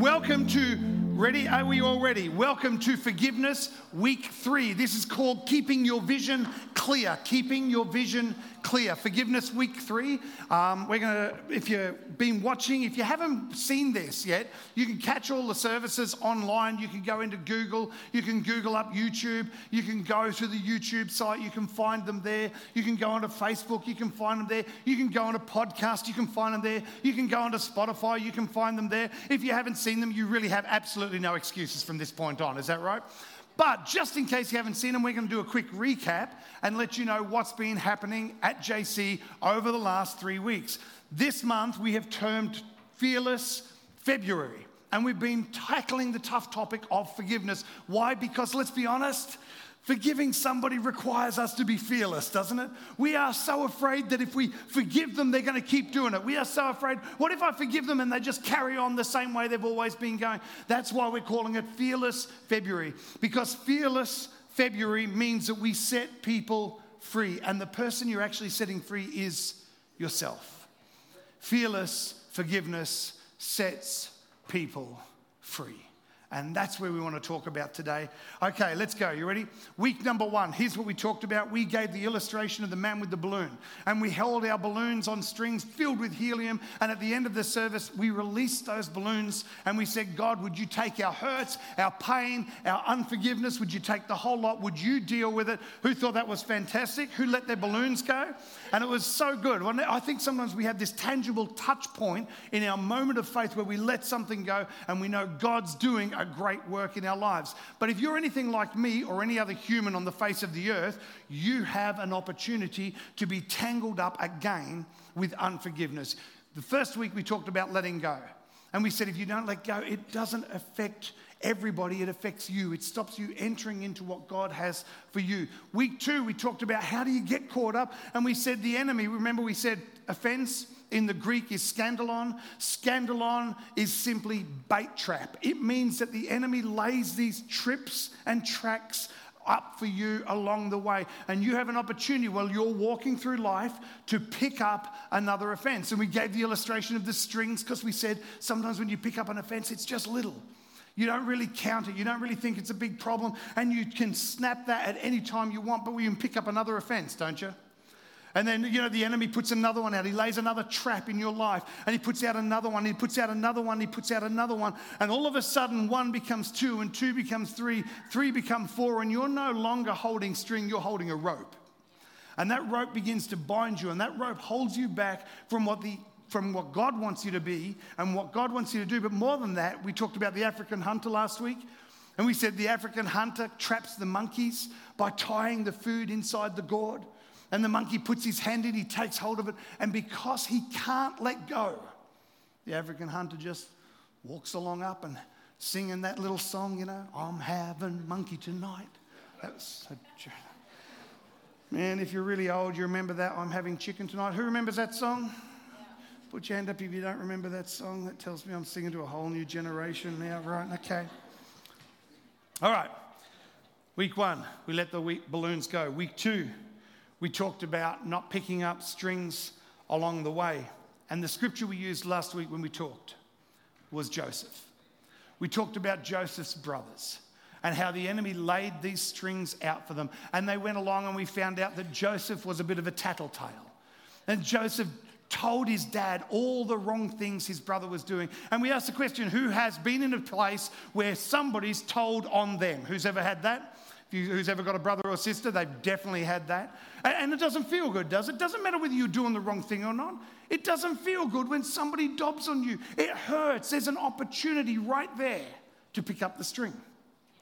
Welcome to, ready? Are we all ready? Welcome to Forgiveness Week 3. This is called Keeping Your Vision Clear. Keeping Your Vision clear. Forgiveness week three. Um, we're going to, if you've been watching, if you haven't seen this yet, you can catch all the services online. You can go into Google, you can Google up YouTube, you can go to the YouTube site, you can find them there. You can go onto Facebook, you can find them there. You can go onto podcast, you can find them there. You can go onto Spotify, you can find them there. If you haven't seen them, you really have absolutely no excuses from this point on. Is that right? But just in case you haven't seen them, we're going to do a quick recap and let you know what's been happening at JC over the last three weeks. This month, we have termed Fearless February, and we've been tackling the tough topic of forgiveness. Why? Because let's be honest, Forgiving somebody requires us to be fearless, doesn't it? We are so afraid that if we forgive them, they're going to keep doing it. We are so afraid, what if I forgive them and they just carry on the same way they've always been going? That's why we're calling it Fearless February, because Fearless February means that we set people free, and the person you're actually setting free is yourself. Fearless forgiveness sets people free. And that's where we want to talk about today. Okay, let's go. You ready? Week number one. Here's what we talked about. We gave the illustration of the man with the balloon, and we held our balloons on strings filled with helium. And at the end of the service, we released those balloons and we said, God, would you take our hurts, our pain, our unforgiveness? Would you take the whole lot? Would you deal with it? Who thought that was fantastic? Who let their balloons go? And it was so good. I think sometimes we have this tangible touch point in our moment of faith where we let something go and we know God's doing a great work in our lives. But if you're anything like me or any other human on the face of the earth, you have an opportunity to be tangled up again with unforgiveness. The first week we talked about letting go. And we said if you don't let go, it doesn't affect everybody, it affects you. It stops you entering into what God has for you. Week two, we talked about how do you get caught up? And we said the enemy, remember we said offense, in the Greek is scandalon. Scandalon is simply bait trap. It means that the enemy lays these trips and tracks up for you along the way. And you have an opportunity while you're walking through life to pick up another offense. And we gave the illustration of the strings because we said sometimes when you pick up an offense, it's just little. You don't really count it. You don't really think it's a big problem. And you can snap that at any time you want, but we can pick up another offense, don't you? And then, you know, the enemy puts another one out. He lays another trap in your life. And he puts out another one. He puts out another one. He puts out another one. And all of a sudden, one becomes two, and two becomes three, three become four. And you're no longer holding string, you're holding a rope. And that rope begins to bind you. And that rope holds you back from what the from what God wants you to be and what God wants you to do. But more than that, we talked about the African hunter last week. And we said the African hunter traps the monkeys by tying the food inside the gourd. And the monkey puts his hand in, he takes hold of it, and because he can't let go, the African hunter just walks along up and singing that little song, you know, I'm having monkey tonight. That's a Man, if you're really old, you remember that. I'm having chicken tonight. Who remembers that song? Put your hand up if you don't remember that song. That tells me I'm singing to a whole new generation now, right? Okay. All right. Week one, we let the balloons go. Week two, we talked about not picking up strings along the way. And the scripture we used last week when we talked was Joseph. We talked about Joseph's brothers and how the enemy laid these strings out for them. And they went along, and we found out that Joseph was a bit of a tattletale. And Joseph told his dad all the wrong things his brother was doing. And we asked the question who has been in a place where somebody's told on them? Who's ever had that? Who's ever got a brother or sister, they've definitely had that. And it doesn't feel good, does it? Doesn't matter whether you're doing the wrong thing or not. It doesn't feel good when somebody dobs on you. It hurts. There's an opportunity right there to pick up the string.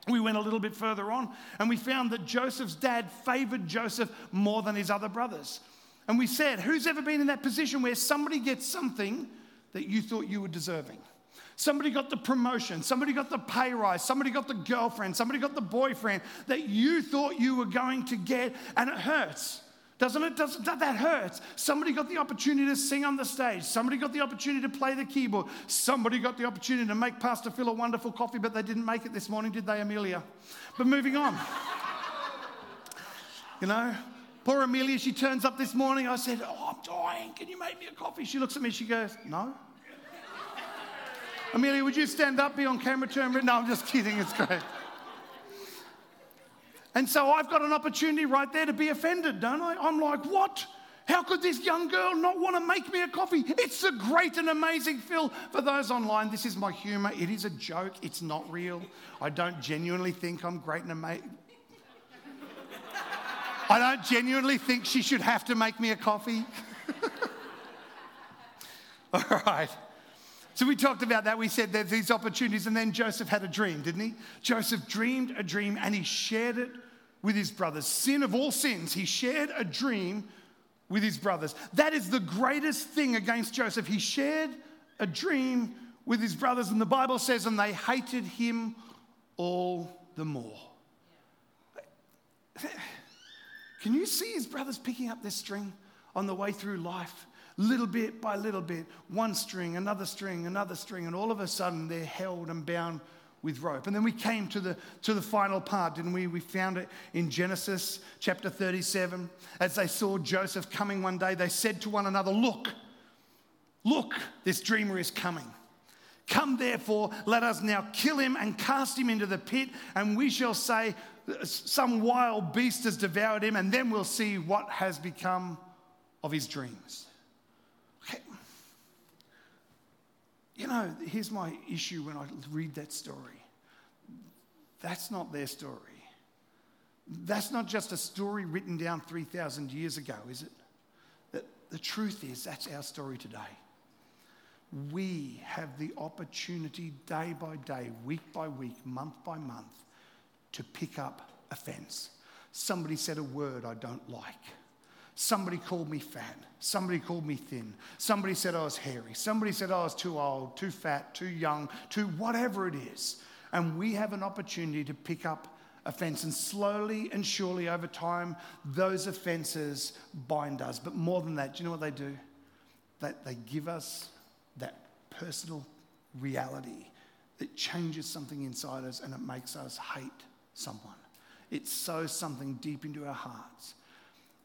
We went a little bit further on and we found that Joseph's dad favored Joseph more than his other brothers. And we said, Who's ever been in that position where somebody gets something that you thought you were deserving? Somebody got the promotion, somebody got the pay rise, somebody got the girlfriend, somebody got the boyfriend that you thought you were going to get, and it hurts. Doesn't it? Doesn't that, that hurts. Somebody got the opportunity to sing on the stage. Somebody got the opportunity to play the keyboard. Somebody got the opportunity to make Pastor Phil a wonderful coffee, but they didn't make it this morning, did they, Amelia? But moving on. you know, poor Amelia, she turns up this morning. I said, Oh, I'm dying. Can you make me a coffee? She looks at me, she goes, No. Amelia, would you stand up, be on camera, turn? Right? No, I'm just kidding. It's great. And so I've got an opportunity right there to be offended, don't I? I'm like, what? How could this young girl not want to make me a coffee? It's a great and amazing Phil. For those online, this is my humor. It is a joke. It's not real. I don't genuinely think I'm great and amazing. I don't genuinely think she should have to make me a coffee. All right. So we talked about that. We said there's these opportunities, and then Joseph had a dream, didn't he? Joseph dreamed a dream and he shared it with his brothers. Sin of all sins, he shared a dream with his brothers. That is the greatest thing against Joseph. He shared a dream with his brothers, and the Bible says, and they hated him all the more. Can you see his brothers picking up this string on the way through life? Little bit by little bit, one string, another string, another string, and all of a sudden they're held and bound with rope. And then we came to the, to the final part, didn't we? We found it in Genesis chapter 37. As they saw Joseph coming one day, they said to one another, Look, look, this dreamer is coming. Come therefore, let us now kill him and cast him into the pit, and we shall say, Some wild beast has devoured him, and then we'll see what has become of his dreams. You know, here's my issue when I read that story. That's not their story. That's not just a story written down 3,000 years ago, is it? The, the truth is, that's our story today. We have the opportunity day by day, week by week, month by month, to pick up offense. Somebody said a word I don't like. Somebody called me fat. Somebody called me thin. Somebody said I was hairy. Somebody said I was too old, too fat, too young, too whatever it is. And we have an opportunity to pick up offense. And slowly and surely over time, those offenses bind us. But more than that, do you know what they do? That they give us that personal reality that changes something inside us and it makes us hate someone. It sows something deep into our hearts.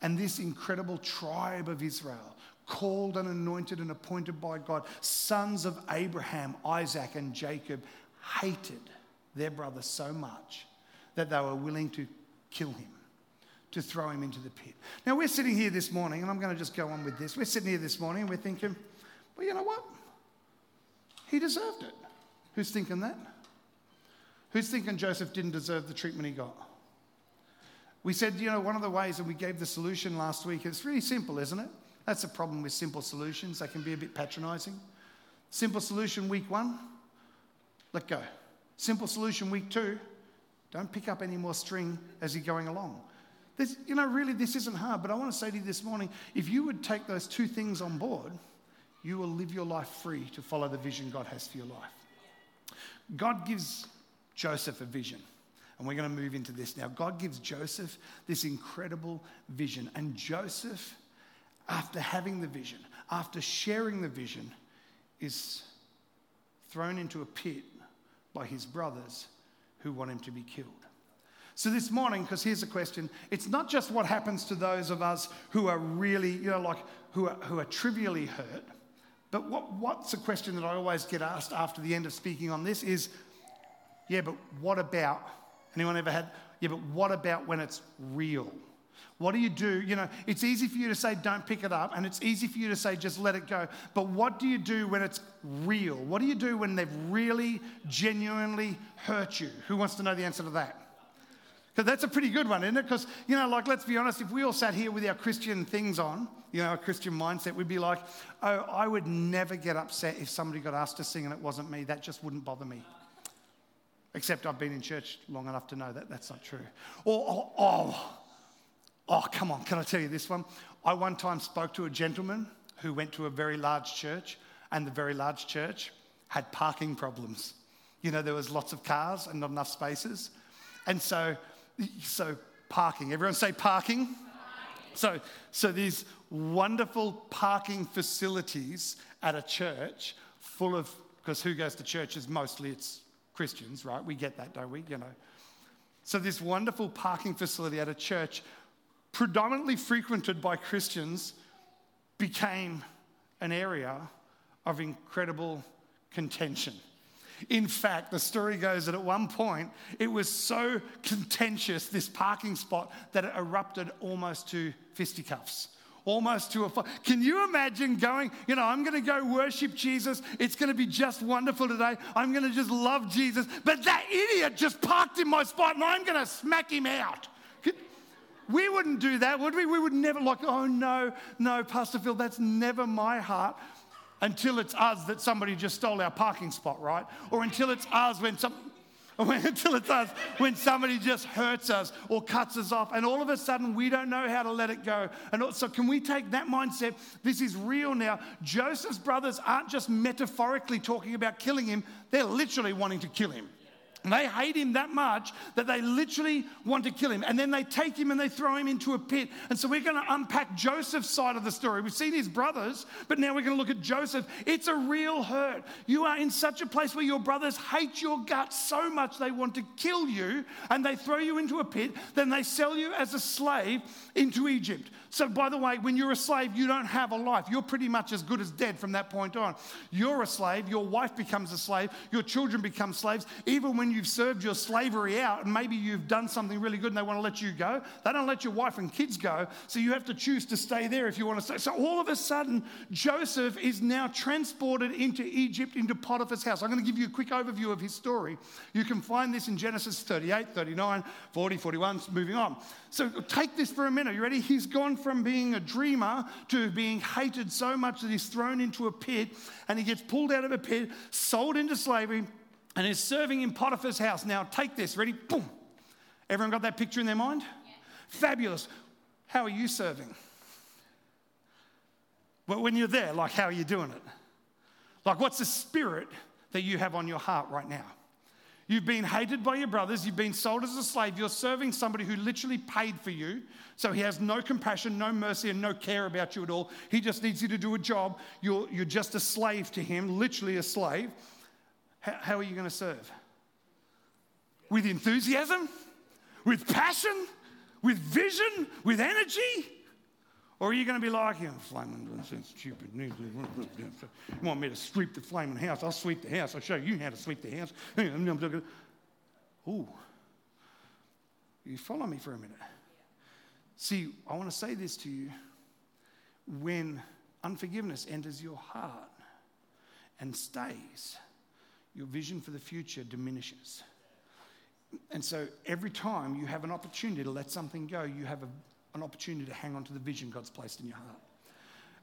And this incredible tribe of Israel, called and anointed and appointed by God, sons of Abraham, Isaac, and Jacob, hated their brother so much that they were willing to kill him, to throw him into the pit. Now, we're sitting here this morning, and I'm going to just go on with this. We're sitting here this morning and we're thinking, well, you know what? He deserved it. Who's thinking that? Who's thinking Joseph didn't deserve the treatment he got? We said, you know, one of the ways, and we gave the solution last week, it's really simple, isn't it? That's the problem with simple solutions. They can be a bit patronizing. Simple solution week one, let go. Simple solution week two, don't pick up any more string as you're going along. There's, you know, really, this isn't hard, but I want to say to you this morning if you would take those two things on board, you will live your life free to follow the vision God has for your life. God gives Joseph a vision. And we're going to move into this now. God gives Joseph this incredible vision. And Joseph, after having the vision, after sharing the vision, is thrown into a pit by his brothers who want him to be killed. So, this morning, because here's a question it's not just what happens to those of us who are really, you know, like who are, who are trivially hurt, but what, what's a question that I always get asked after the end of speaking on this is yeah, but what about Anyone ever had? Yeah, but what about when it's real? What do you do? You know, it's easy for you to say, don't pick it up, and it's easy for you to say, just let it go. But what do you do when it's real? What do you do when they've really, genuinely hurt you? Who wants to know the answer to that? Because that's a pretty good one, isn't it? Because, you know, like, let's be honest, if we all sat here with our Christian things on, you know, our Christian mindset, we'd be like, oh, I would never get upset if somebody got asked to sing and it wasn't me. That just wouldn't bother me. Except I've been in church long enough to know that that's not true. Or, oh, oh, oh, come on, can I tell you this one? I one time spoke to a gentleman who went to a very large church, and the very large church had parking problems. You know, there was lots of cars and not enough spaces. And so, so parking. Everyone say parking. So, so these wonderful parking facilities at a church full of, because who goes to churches? Mostly it's Christians, right? We get that, don't we? You know. So, this wonderful parking facility at a church, predominantly frequented by Christians, became an area of incredible contention. In fact, the story goes that at one point it was so contentious, this parking spot, that it erupted almost to fisticuffs. Almost to a fight. Can you imagine going, you know, I'm going to go worship Jesus. It's going to be just wonderful today. I'm going to just love Jesus. But that idiot just parked in my spot and I'm going to smack him out. We wouldn't do that, would we? We would never, like, oh no, no, Pastor Phil, that's never my heart until it's us that somebody just stole our parking spot, right? Or until it's us when some. until it's us when somebody just hurts us or cuts us off, and all of a sudden we don't know how to let it go. And so, can we take that mindset? This is real now. Joseph's brothers aren't just metaphorically talking about killing him, they're literally wanting to kill him. And they hate him that much that they literally want to kill him. And then they take him and they throw him into a pit. And so we're going to unpack Joseph's side of the story. We've seen his brothers, but now we're going to look at Joseph. It's a real hurt. You are in such a place where your brothers hate your guts so much they want to kill you and they throw you into a pit. Then they sell you as a slave into Egypt. So, by the way, when you're a slave, you don't have a life. You're pretty much as good as dead from that point on. You're a slave, your wife becomes a slave, your children become slaves. Even when you've served your slavery out and maybe you've done something really good and they want to let you go, they don't let your wife and kids go. So, you have to choose to stay there if you want to stay. So, all of a sudden, Joseph is now transported into Egypt, into Potiphar's house. I'm going to give you a quick overview of his story. You can find this in Genesis 38, 39, 40, 41, moving on. So, take this for a minute. You ready? He's gone from being a dreamer to being hated so much that he's thrown into a pit and he gets pulled out of a pit, sold into slavery, and is serving in Potiphar's house. Now, take this. Ready? Boom. Everyone got that picture in their mind? Yeah. Fabulous. How are you serving? Well, when you're there, like, how are you doing it? Like, what's the spirit that you have on your heart right now? You've been hated by your brothers. You've been sold as a slave. You're serving somebody who literally paid for you. So he has no compassion, no mercy, and no care about you at all. He just needs you to do a job. You're, you're just a slave to him, literally a slave. How, how are you going to serve? With enthusiasm? With passion? With vision? With energy? Or are you going to be like, know, flaming, stupid. You want me to sweep the flaming house? I'll sweep the house. I'll show you how to sweep the house. Ooh. You follow me for a minute. See, I want to say this to you. When unforgiveness enters your heart and stays, your vision for the future diminishes. And so every time you have an opportunity to let something go, you have a, an opportunity to hang on to the vision God's placed in your heart.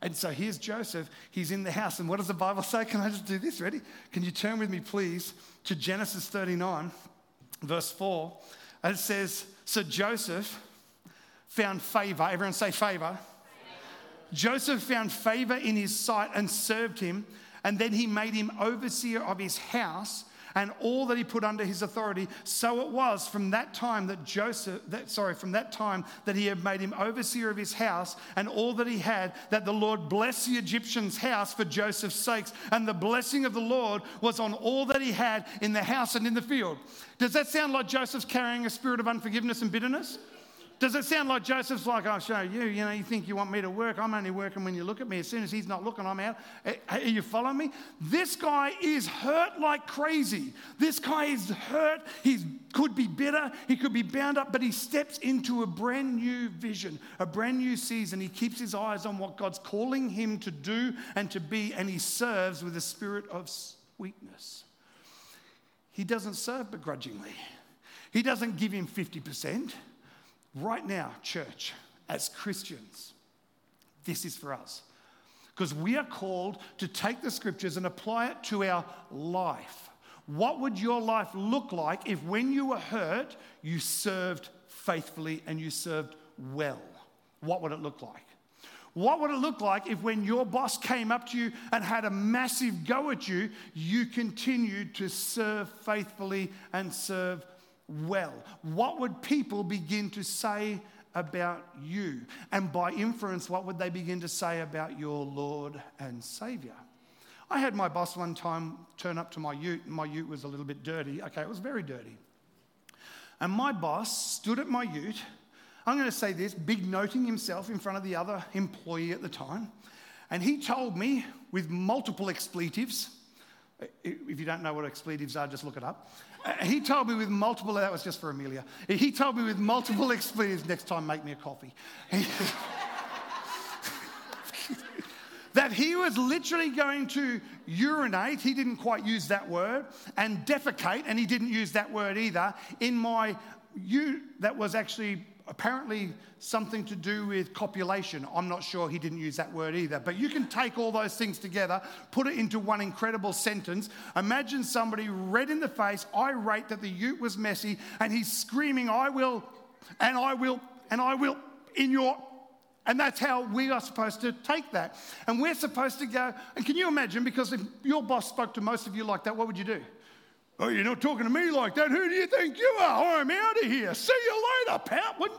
And so here's Joseph. He's in the house. And what does the Bible say? Can I just do this? Ready? Can you turn with me, please, to Genesis 39, verse 4? And it says, So Joseph found favor. Everyone say favor. favor. Joseph found favor in his sight and served him. And then he made him overseer of his house and all that he put under his authority. So it was from that time that Joseph, that, sorry, from that time that he had made him overseer of his house and all that he had, that the Lord blessed the Egyptian's house for Joseph's sakes. And the blessing of the Lord was on all that he had in the house and in the field. Does that sound like Joseph's carrying a spirit of unforgiveness and bitterness? Does it sound like Joseph's like, oh, I'll show you? You know, you think you want me to work. I'm only working when you look at me. As soon as he's not looking, I'm out. Are you following me? This guy is hurt like crazy. This guy is hurt. He could be bitter. He could be bound up, but he steps into a brand new vision, a brand new season. He keeps his eyes on what God's calling him to do and to be, and he serves with a spirit of sweetness. He doesn't serve begrudgingly, he doesn't give him 50%. Right now, church, as Christians, this is for us. Because we are called to take the scriptures and apply it to our life. What would your life look like if, when you were hurt, you served faithfully and you served well? What would it look like? What would it look like if, when your boss came up to you and had a massive go at you, you continued to serve faithfully and serve well? What would people begin to say about you? And by inference, what would they begin to say about your Lord and Savior? I had my boss one time turn up to my ute, and my ute was a little bit dirty. Okay, it was very dirty. And my boss stood at my ute. I'm going to say this, big noting himself in front of the other employee at the time. And he told me with multiple expletives, If you don't know what expletives are, just look it up. Uh, he told me with multiple, that was just for Amelia. He told me with multiple expletives, next time make me a coffee. that he was literally going to urinate, he didn't quite use that word, and defecate, and he didn't use that word either, in my, you, that was actually apparently something to do with copulation. I'm not sure he didn't use that word either. But you can take all those things together, put it into one incredible sentence. Imagine somebody red in the face, irate that the ute was messy, and he's screaming, I will, and I will, and I will, in your. And that's how we are supposed to take that. And we're supposed to go, and can you imagine? Because if your boss spoke to most of you like that, what would you do? Oh, you're not talking to me like that. Who do you think you are? I'm out of here. See you later. What,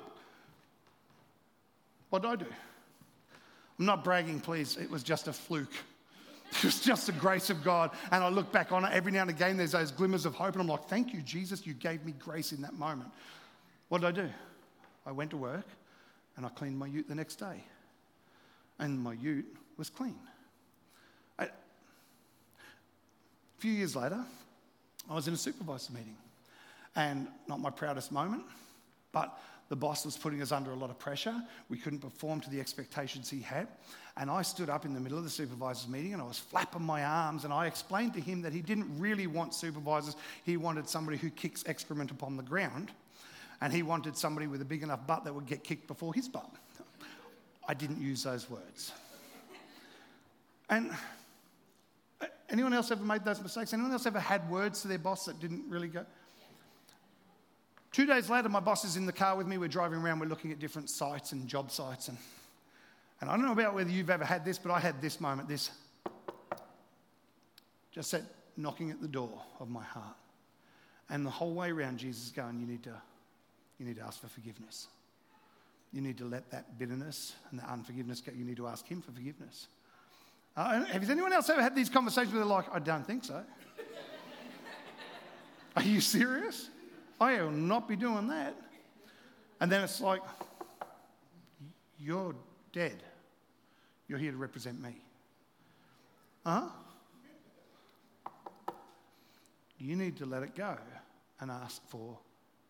what did I do? I'm not bragging, please. It was just a fluke. It was just the grace of God. And I look back on it every now and again, there's those glimmers of hope. And I'm like, thank you, Jesus. You gave me grace in that moment. What did I do? I went to work and I cleaned my ute the next day. And my ute was clean. I, a few years later, I was in a supervisor meeting. And not my proudest moment, but the boss was putting us under a lot of pressure. We couldn't perform to the expectations he had. And I stood up in the middle of the supervisors meeting and I was flapping my arms and I explained to him that he didn't really want supervisors. He wanted somebody who kicks excrement upon the ground. And he wanted somebody with a big enough butt that would get kicked before his butt. I didn't use those words. And Anyone else ever made those mistakes? Anyone else ever had words to their boss that didn't really go? Two days later, my boss is in the car with me. We're driving around, we're looking at different sites and job sites. And, and I don't know about whether you've ever had this, but I had this moment this just that knocking at the door of my heart. And the whole way around, Jesus is going, you need, to, you need to ask for forgiveness. You need to let that bitterness and that unforgiveness go. You need to ask Him for forgiveness. Uh, has anyone else ever had these conversations where they're like, I don't think so? Are you serious? I will not be doing that. And then it's like, you're dead. You're here to represent me. Huh? You need to let it go and ask for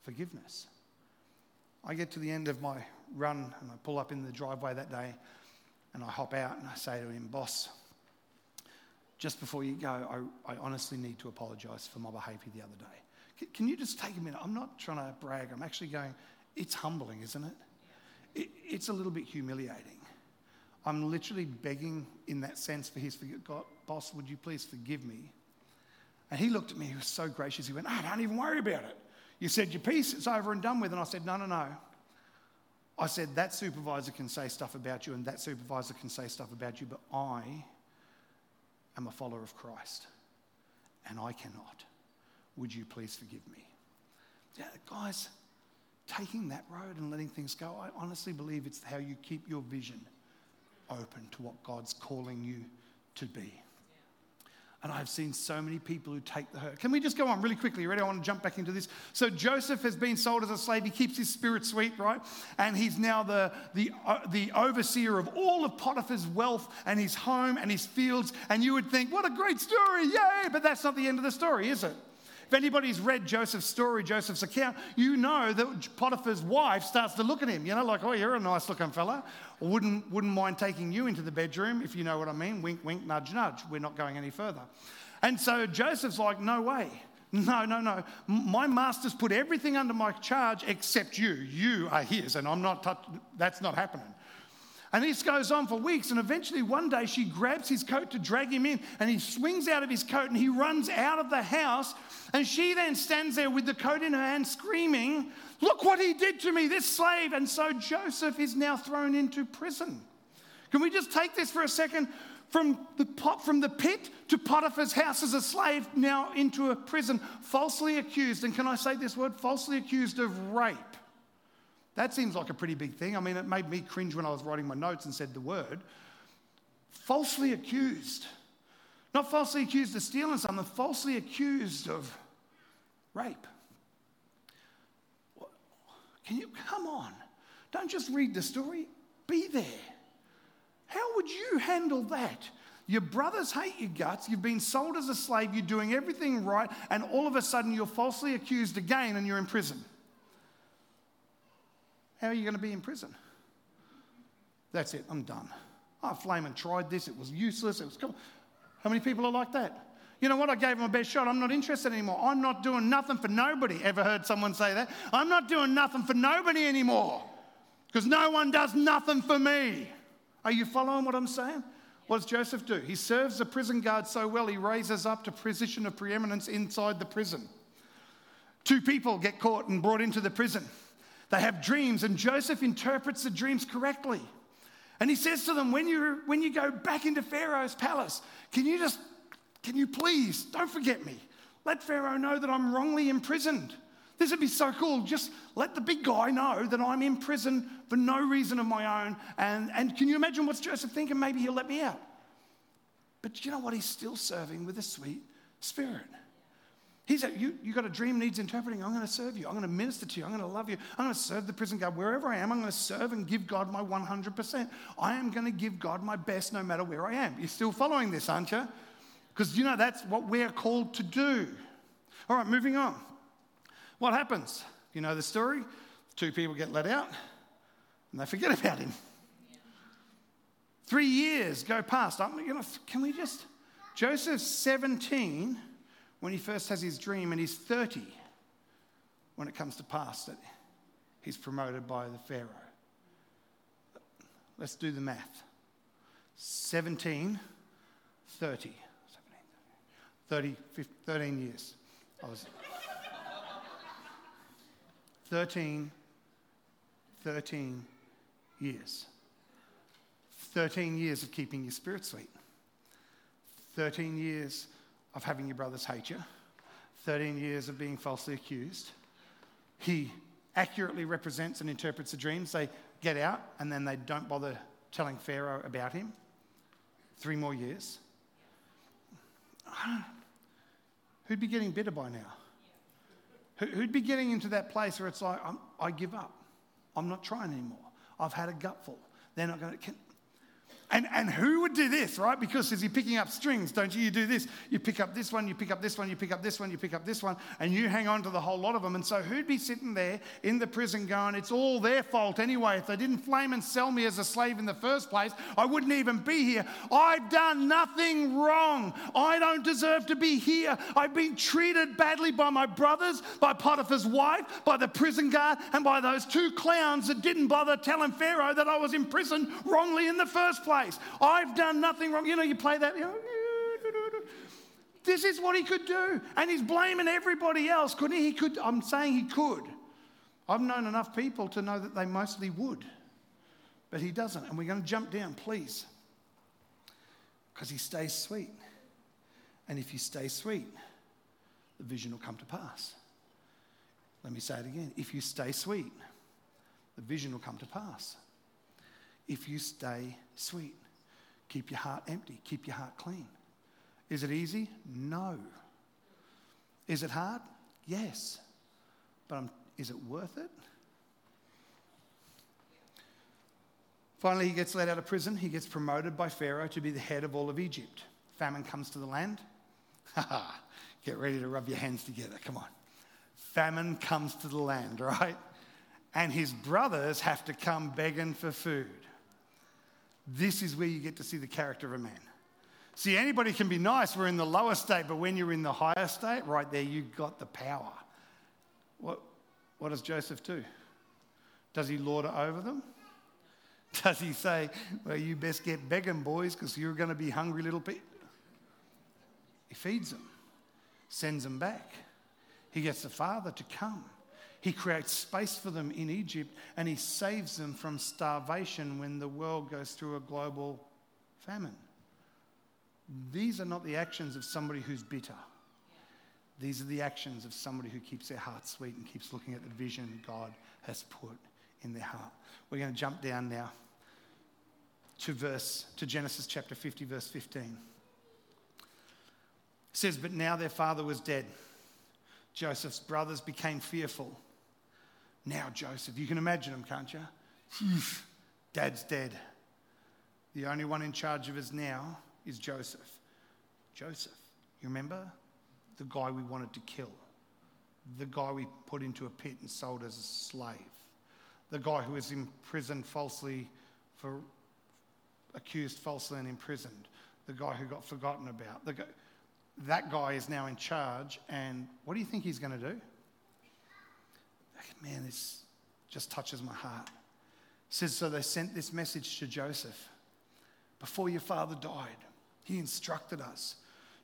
forgiveness. I get to the end of my run and I pull up in the driveway that day and I hop out and I say to him, Boss, just before you go, I, I honestly need to apologize for my behavior the other day. Can, can you just take a minute? I'm not trying to brag. I'm actually going, it's humbling, isn't it? it it's a little bit humiliating. I'm literally begging in that sense for his forgiveness. God, boss, would you please forgive me? And he looked at me, he was so gracious. He went, oh, don't even worry about it. You said your piece, it's over and done with. And I said, no, no, no. I said, that supervisor can say stuff about you and that supervisor can say stuff about you, but I am a follower of Christ and I cannot. Would you please forgive me? Yeah, guys, taking that road and letting things go, I honestly believe it's how you keep your vision open to what God's calling you to be. And I've seen so many people who take the hurt. Can we just go on really quickly? Ready? I want to jump back into this. So Joseph has been sold as a slave. He keeps his spirit sweet, right? And he's now the, the, uh, the overseer of all of Potiphar's wealth and his home and his fields. And you would think, what a great story, yay! But that's not the end of the story, is it? If anybody's read Joseph's story, Joseph's account, you know that Potiphar's wife starts to look at him, you know, like, oh, you're a nice looking fella. Wouldn't, wouldn't mind taking you into the bedroom, if you know what I mean. Wink, wink, nudge, nudge. We're not going any further. And so Joseph's like, no way. No, no, no. My master's put everything under my charge except you. You are his, and I'm not, that's not happening. And this goes on for weeks, and eventually one day she grabs his coat to drag him in, and he swings out of his coat and he runs out of the house. And she then stands there with the coat in her hand, screaming, Look what he did to me, this slave. And so Joseph is now thrown into prison. Can we just take this for a second? From the, pot, from the pit to Potiphar's house as a slave, now into a prison, falsely accused. And can I say this word? Falsely accused of rape. That seems like a pretty big thing. I mean, it made me cringe when I was writing my notes and said the word. Falsely accused. Not falsely accused of stealing something, falsely accused of rape. Can you come on? Don't just read the story, be there. How would you handle that? Your brothers hate your guts. You've been sold as a slave. You're doing everything right. And all of a sudden, you're falsely accused again and you're in prison. How are you going to be in prison? That's it. I'm done. I flame and tried this. It was useless. It was. Cool. How many people are like that? You know what? I gave him my best shot. I'm not interested anymore. I'm not doing nothing for nobody. Ever heard someone say that? I'm not doing nothing for nobody anymore because no one does nothing for me. Are you following what I'm saying? What does Joseph do? He serves the prison guard so well, he raises up to position of preeminence inside the prison. Two people get caught and brought into the prison. They have dreams, and Joseph interprets the dreams correctly. And he says to them, when you, when you go back into Pharaoh's palace, can you just, can you please, don't forget me. Let Pharaoh know that I'm wrongly imprisoned. This would be so cool. Just let the big guy know that I'm in prison for no reason of my own. And, and can you imagine what's Joseph thinking? Maybe he'll let me out. But you know what? He's still serving with a sweet spirit. He's said, you, you got a dream needs interpreting. I'm going to serve you. I'm going to minister to you. I'm going to love you. I'm going to serve the prison guard wherever I am. I'm going to serve and give God my 100%. I am going to give God my best no matter where I am. You're still following this, aren't you? Because you know that's what we're called to do. All right, moving on. What happens? You know the story? Two people get let out and they forget about him. Three years go past. I'm, you know, can we just? Joseph's 17 when he first has his dream, and he's 30 when it comes to pass that he's promoted by the Pharaoh. Let's do the math 17, 30. 30, 15, 13 years. I was 13, 13 years. 13 years of keeping your spirit sweet. 13 years of having your brothers hate you. 13 years of being falsely accused. He accurately represents and interprets the dreams. They get out and then they don't bother telling Pharaoh about him. Three more years. Who'd be getting bitter by now? Who'd be getting into that place where it's like, i give up. I'm not trying anymore. I've had a gutful. They're not going to. And, and who would do this, right? Because as you're picking up strings, don't you? You do this. You pick up this one, you pick up this one, you pick up this one, you pick up this one, and you hang on to the whole lot of them. And so who'd be sitting there in the prison going, it's all their fault anyway. If they didn't flame and sell me as a slave in the first place, I wouldn't even be here. I've done nothing wrong. I don't deserve to be here. I've been treated badly by my brothers, by Potiphar's wife, by the prison guard, and by those two clowns that didn't bother telling Pharaoh that I was in prison wrongly in the first place I've done nothing wrong. You know, you play that. You know, this is what he could do. And he's blaming everybody else. Couldn't he? He could. I'm saying he could. I've known enough people to know that they mostly would. But he doesn't. And we're going to jump down, please. Because he stays sweet. And if you stay sweet, the vision will come to pass. Let me say it again. If you stay sweet, the vision will come to pass if you stay sweet. Keep your heart empty, keep your heart clean. Is it easy? No. Is it hard? Yes. But um, is it worth it? Finally, he gets let out of prison. He gets promoted by Pharaoh to be the head of all of Egypt. Famine comes to the land. Ha Get ready to rub your hands together. Come on. Famine comes to the land, right? And his brothers have to come begging for food. This is where you get to see the character of a man. See, anybody can be nice. We're in the lower state, but when you're in the higher state, right there, you've got the power. What, what does Joseph do? Does he lord it over them? Does he say, well, you best get begging, boys, because you're going to be hungry little people? He feeds them, sends them back. He gets the father to come. He creates space for them in Egypt and he saves them from starvation when the world goes through a global famine. These are not the actions of somebody who's bitter. These are the actions of somebody who keeps their heart sweet and keeps looking at the vision God has put in their heart. We're going to jump down now to verse to Genesis chapter 50 verse 15. It says but now their father was dead. Joseph's brothers became fearful now, Joseph, you can imagine him, can't you? Dad's dead. The only one in charge of us now is Joseph. Joseph, you remember? The guy we wanted to kill, the guy we put into a pit and sold as a slave, the guy who was imprisoned falsely for accused falsely and imprisoned, the guy who got forgotten about. Guy, that guy is now in charge, and what do you think he's going to do? Man, this just touches my heart. It says, So they sent this message to Joseph. Before your father died, he instructed us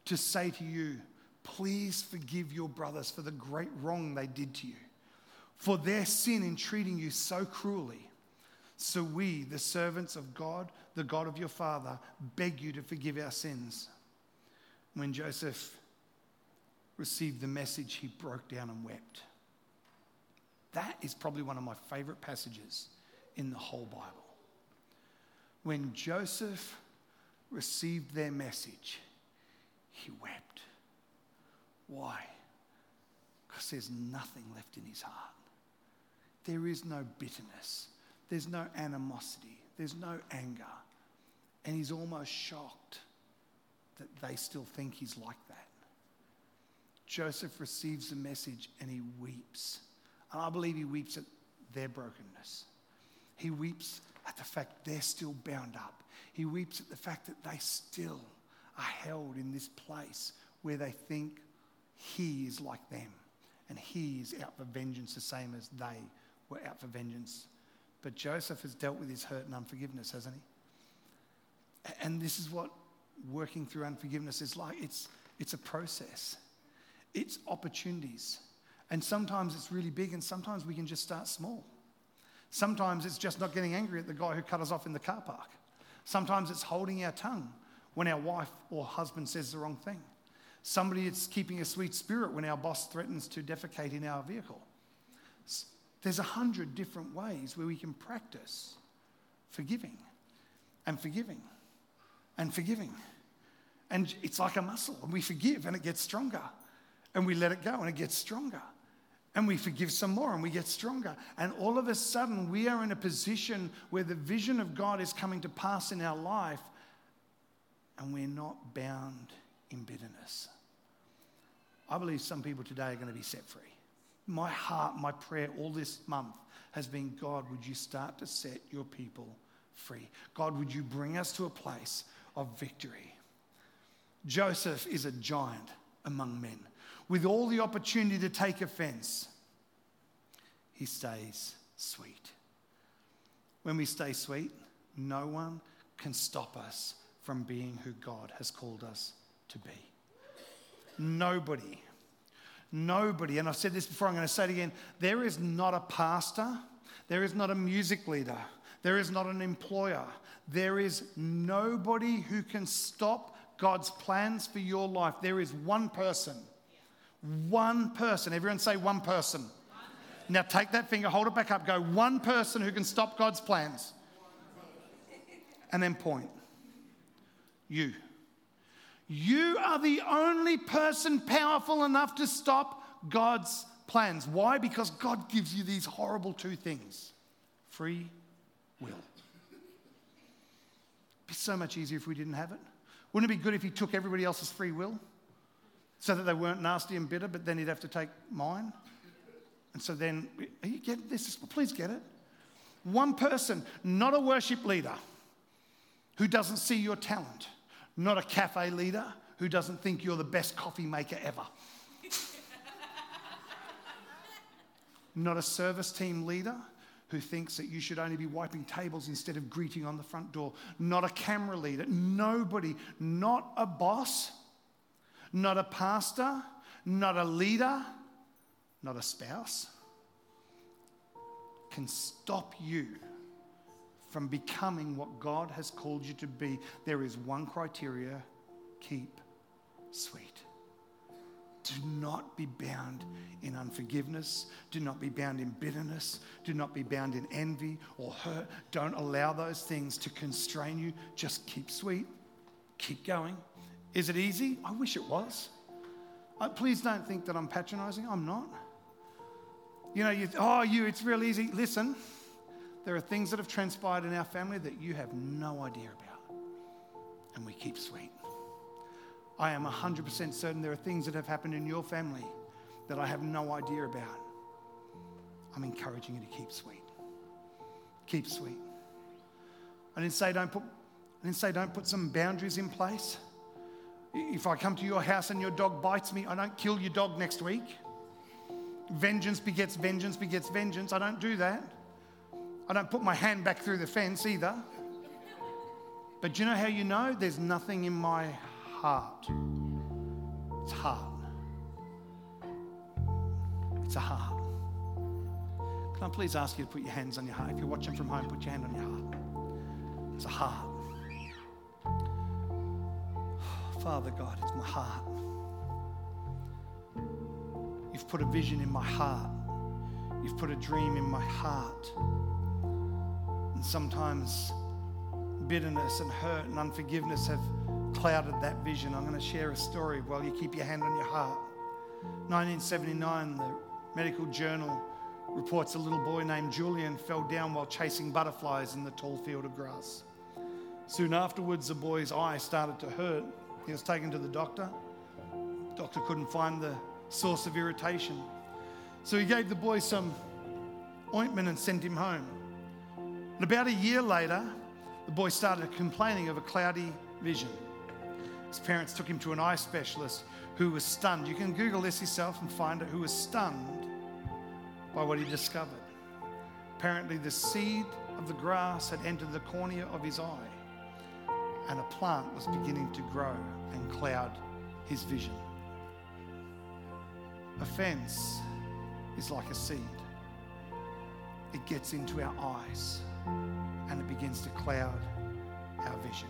to say to you, Please forgive your brothers for the great wrong they did to you, for their sin in treating you so cruelly. So we, the servants of God, the God of your father, beg you to forgive our sins. When Joseph received the message, he broke down and wept. That is probably one of my favorite passages in the whole Bible. When Joseph received their message, he wept. Why? Because there's nothing left in his heart. There is no bitterness, there's no animosity, there's no anger. And he's almost shocked that they still think he's like that. Joseph receives the message and he weeps. And I believe he weeps at their brokenness. He weeps at the fact they're still bound up. He weeps at the fact that they still are held in this place where they think he is like them and he is out for vengeance the same as they were out for vengeance. But Joseph has dealt with his hurt and unforgiveness, hasn't he? And this is what working through unforgiveness is like it's, it's a process, it's opportunities. And sometimes it's really big, and sometimes we can just start small. Sometimes it's just not getting angry at the guy who cut us off in the car park. Sometimes it's holding our tongue when our wife or husband says the wrong thing. Somebody it's keeping a sweet spirit when our boss threatens to defecate in our vehicle. There's a hundred different ways where we can practice forgiving and forgiving and forgiving. And it's like a muscle, and we forgive and it gets stronger. And we let it go and it gets stronger. And we forgive some more and we get stronger. And all of a sudden, we are in a position where the vision of God is coming to pass in our life and we're not bound in bitterness. I believe some people today are going to be set free. My heart, my prayer all this month has been God, would you start to set your people free? God, would you bring us to a place of victory? Joseph is a giant among men. With all the opportunity to take offense, he stays sweet. When we stay sweet, no one can stop us from being who God has called us to be. Nobody, nobody, and I've said this before, I'm going to say it again there is not a pastor, there is not a music leader, there is not an employer, there is nobody who can stop God's plans for your life. There is one person. One person. Everyone say one person. Now take that finger, hold it back up, go, one person who can stop God's plans. And then point. You. You are the only person powerful enough to stop God's plans. Why? Because God gives you these horrible two things free will. It'd be so much easier if we didn't have it. Wouldn't it be good if He took everybody else's free will so that they weren't nasty and bitter, but then He'd have to take mine? And so then, are you getting this? Please get it. One person, not a worship leader who doesn't see your talent not a cafe leader who doesn't think you're the best coffee maker ever. not a service team leader who thinks that you should only be wiping tables instead of greeting on the front door. Not a camera leader. Nobody. Not a boss. Not a pastor. Not a leader. Not a spouse. Can stop you from becoming what God has called you to be, there is one criteria keep sweet. Do not be bound in unforgiveness. Do not be bound in bitterness. Do not be bound in envy or hurt. Don't allow those things to constrain you. Just keep sweet. Keep going. Is it easy? I wish it was. Uh, please don't think that I'm patronizing. I'm not. You know, you, oh, you, it's real easy. Listen, there are things that have transpired in our family that you have no idea about. and we keep sweet. I am 100% certain there are things that have happened in your family that I have no idea about. I'm encouraging you to keep sweet. Keep sweet. I didn't say don't put, I didn't say don't put some boundaries in place. If I come to your house and your dog bites me, I don't kill your dog next week. Vengeance begets vengeance begets vengeance. I don't do that. I don't put my hand back through the fence either. But do you know how you know? There's nothing in my heart. It's heart. It's a heart. Can I please ask you to put your hands on your heart? If you're watching from home, put your hand on your heart. It's a heart. Father God, it's my heart. You've put a vision in my heart. You've put a dream in my heart. And sometimes bitterness and hurt and unforgiveness have clouded that vision. I'm going to share a story while you keep your hand on your heart. 1979, the medical journal reports a little boy named Julian fell down while chasing butterflies in the tall field of grass. Soon afterwards, the boy's eye started to hurt. He was taken to the doctor. The doctor couldn't find the source of irritation. So he gave the boy some ointment and sent him home. And about a year later, the boy started complaining of a cloudy vision. His parents took him to an eye specialist who was stunned. You can Google this yourself and find it, who was stunned by what he discovered. Apparently, the seed of the grass had entered the cornea of his eye, and a plant was beginning to grow and cloud his vision. Offense is like a seed, it gets into our eyes and it begins to cloud our vision.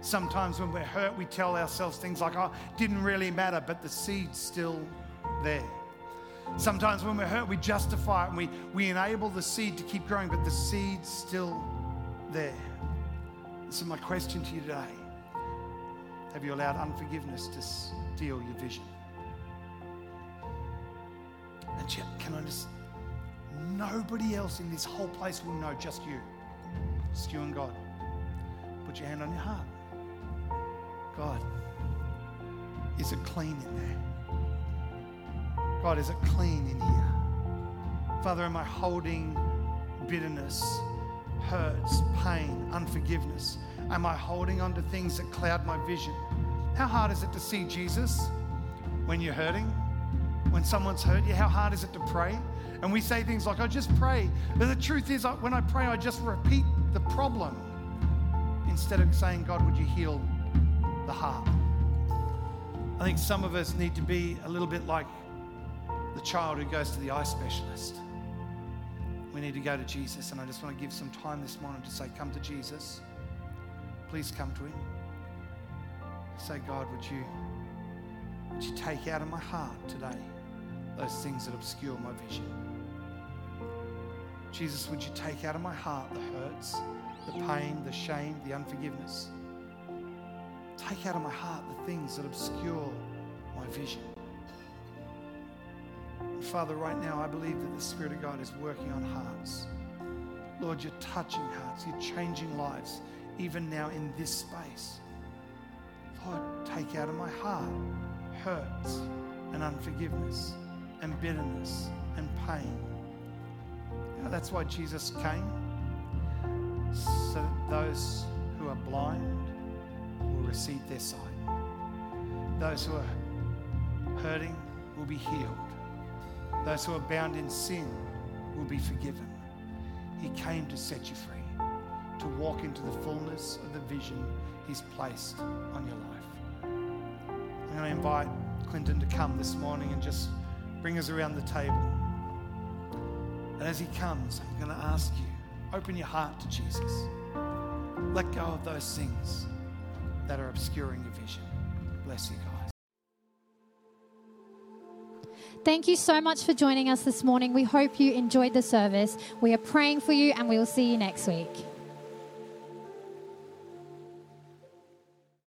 Sometimes when we're hurt, we tell ourselves things like, oh, it didn't really matter, but the seed's still there. Sometimes when we're hurt, we justify it and we, we enable the seed to keep growing, but the seed's still there. So, my question to you today have you allowed unforgiveness to steal your vision? And can I just, nobody else in this whole place will know, just you. Just you and God. Put your hand on your heart. God, is it clean in there? God, is it clean in here? Father, am I holding bitterness, hurts, pain, unforgiveness? Am I holding on to things that cloud my vision? How hard is it to see Jesus when you're hurting? When someone's hurt you, how hard is it to pray? And we say things like, I just pray. But the truth is, when I pray, I just repeat the problem instead of saying, God, would you heal the heart? I think some of us need to be a little bit like the child who goes to the eye specialist. We need to go to Jesus, and I just want to give some time this morning to say, Come to Jesus. Please come to Him. Say, God, would you, would you take out of my heart today those things that obscure my vision? Jesus, would you take out of my heart the hurts, the pain, the shame, the unforgiveness? Take out of my heart the things that obscure my vision. Father, right now, I believe that the Spirit of God is working on hearts. Lord, you're touching hearts, you're changing lives, even now in this space. Lord, take out of my heart hurts and unforgiveness and bitterness and pain. Know, that's why Jesus came, so that those who are blind will receive their sight. Those who are hurting will be healed. Those who are bound in sin will be forgiven. He came to set you free, to walk into the fullness of the vision He's placed on your life. I'm going to invite Clinton to come this morning and just bring us around the table. And as he comes, I'm going to ask you open your heart to Jesus. Let go of those things that are obscuring your vision. Bless you, God. Thank you so much for joining us this morning. We hope you enjoyed the service. We are praying for you, and we will see you next week.